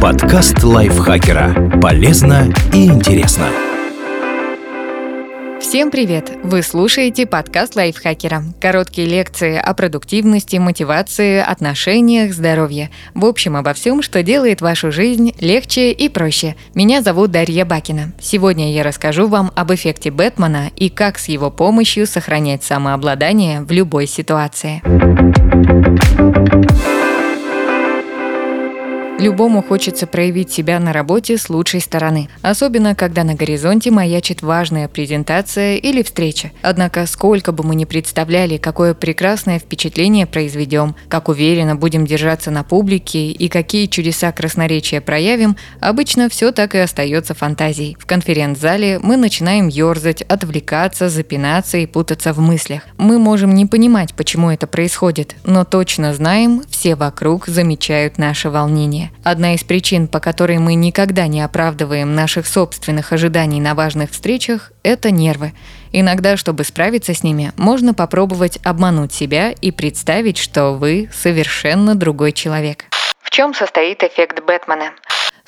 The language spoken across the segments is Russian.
Подкаст лайфхакера. Полезно и интересно. Всем привет! Вы слушаете подкаст лайфхакера. Короткие лекции о продуктивности, мотивации, отношениях, здоровье. В общем, обо всем, что делает вашу жизнь легче и проще. Меня зовут Дарья Бакина. Сегодня я расскажу вам об эффекте Бэтмена и как с его помощью сохранять самообладание в любой ситуации. Любому хочется проявить себя на работе с лучшей стороны, особенно когда на горизонте маячит важная презентация или встреча. Однако, сколько бы мы ни представляли, какое прекрасное впечатление произведем, как уверенно будем держаться на публике и какие чудеса красноречия проявим, обычно все так и остается фантазией. В конференц-зале мы начинаем ерзать, отвлекаться, запинаться и путаться в мыслях. Мы можем не понимать, почему это происходит, но точно знаем, все вокруг замечают наше волнение. Одна из причин, по которой мы никогда не оправдываем наших собственных ожиданий на важных встречах, это нервы. Иногда, чтобы справиться с ними, можно попробовать обмануть себя и представить, что вы совершенно другой человек. В чем состоит эффект Бэтмена?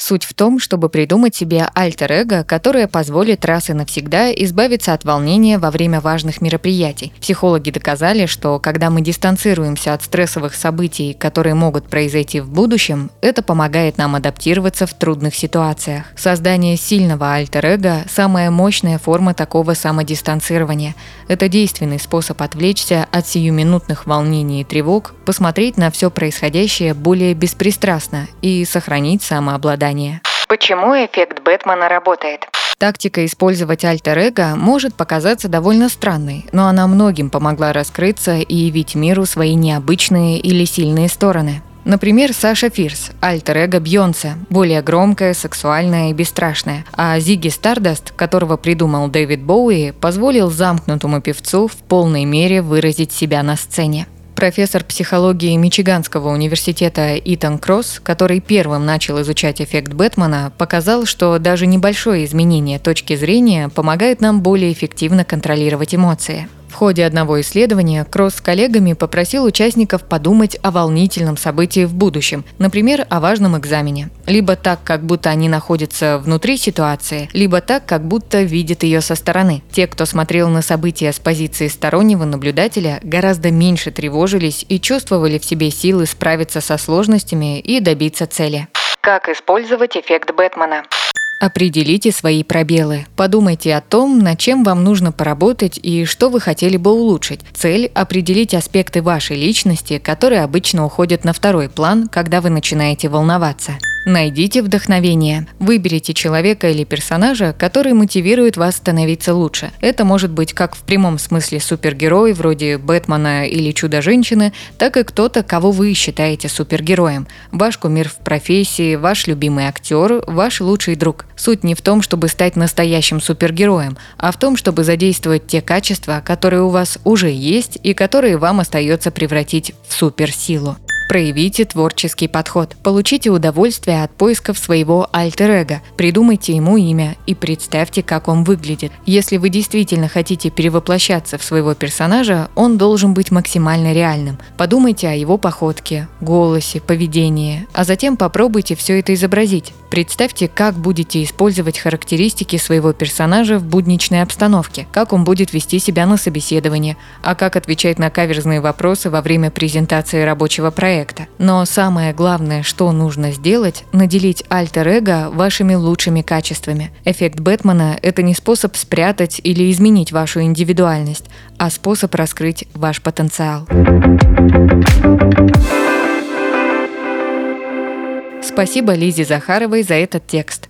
Суть в том, чтобы придумать себе альтер-эго, которое позволит раз и навсегда избавиться от волнения во время важных мероприятий. Психологи доказали, что когда мы дистанцируемся от стрессовых событий, которые могут произойти в будущем, это помогает нам адаптироваться в трудных ситуациях. Создание сильного альтер-эго – самая мощная форма такого самодистанцирования. Это действенный способ отвлечься от сиюминутных волнений и тревог, посмотреть на все происходящее более беспристрастно и сохранить самообладание ожидания. Почему эффект Бэтмена работает? Тактика использовать альтер-эго может показаться довольно странной, но она многим помогла раскрыться и явить миру свои необычные или сильные стороны. Например, Саша Фирс, альтер-эго Бьонсе, более громкая, сексуальная и бесстрашная, а Зиги Стардаст, которого придумал Дэвид Боуи, позволил замкнутому певцу в полной мере выразить себя на сцене. Профессор психологии Мичиганского университета Итан Кросс, который первым начал изучать эффект Бэтмена, показал, что даже небольшое изменение точки зрения помогает нам более эффективно контролировать эмоции. В ходе одного исследования Кросс с коллегами попросил участников подумать о волнительном событии в будущем, например, о важном экзамене. Либо так, как будто они находятся внутри ситуации, либо так, как будто видят ее со стороны. Те, кто смотрел на события с позиции стороннего наблюдателя, гораздо меньше тревожились и чувствовали в себе силы справиться со сложностями и добиться цели. Как использовать эффект Бэтмена? Определите свои пробелы. Подумайте о том, над чем вам нужно поработать и что вы хотели бы улучшить. Цель – определить аспекты вашей личности, которые обычно уходят на второй план, когда вы начинаете волноваться. Найдите вдохновение. Выберите человека или персонажа, который мотивирует вас становиться лучше. Это может быть как в прямом смысле супергерой, вроде Бэтмена или Чудо-женщины, так и кто-то, кого вы считаете супергероем. Ваш кумир в профессии, ваш любимый актер, ваш лучший друг. Суть не в том, чтобы стать настоящим супергероем, а в том, чтобы задействовать те качества, которые у вас уже есть и которые вам остается превратить в суперсилу. Проявите творческий подход. Получите удовольствие от поисков своего альтер-эго. Придумайте ему имя и представьте, как он выглядит. Если вы действительно хотите перевоплощаться в своего персонажа, он должен быть максимально реальным. Подумайте о его походке, голосе, поведении, а затем попробуйте все это изобразить. Представьте, как будете использовать характеристики своего персонажа в будничной обстановке, как он будет вести себя на собеседовании, а как отвечать на каверзные вопросы во время презентации рабочего проекта. Но самое главное, что нужно сделать, наделить альтер-эго вашими лучшими качествами. Эффект Бэтмена – это не способ спрятать или изменить вашу индивидуальность, а способ раскрыть ваш потенциал. Спасибо Лизе Захаровой за этот текст.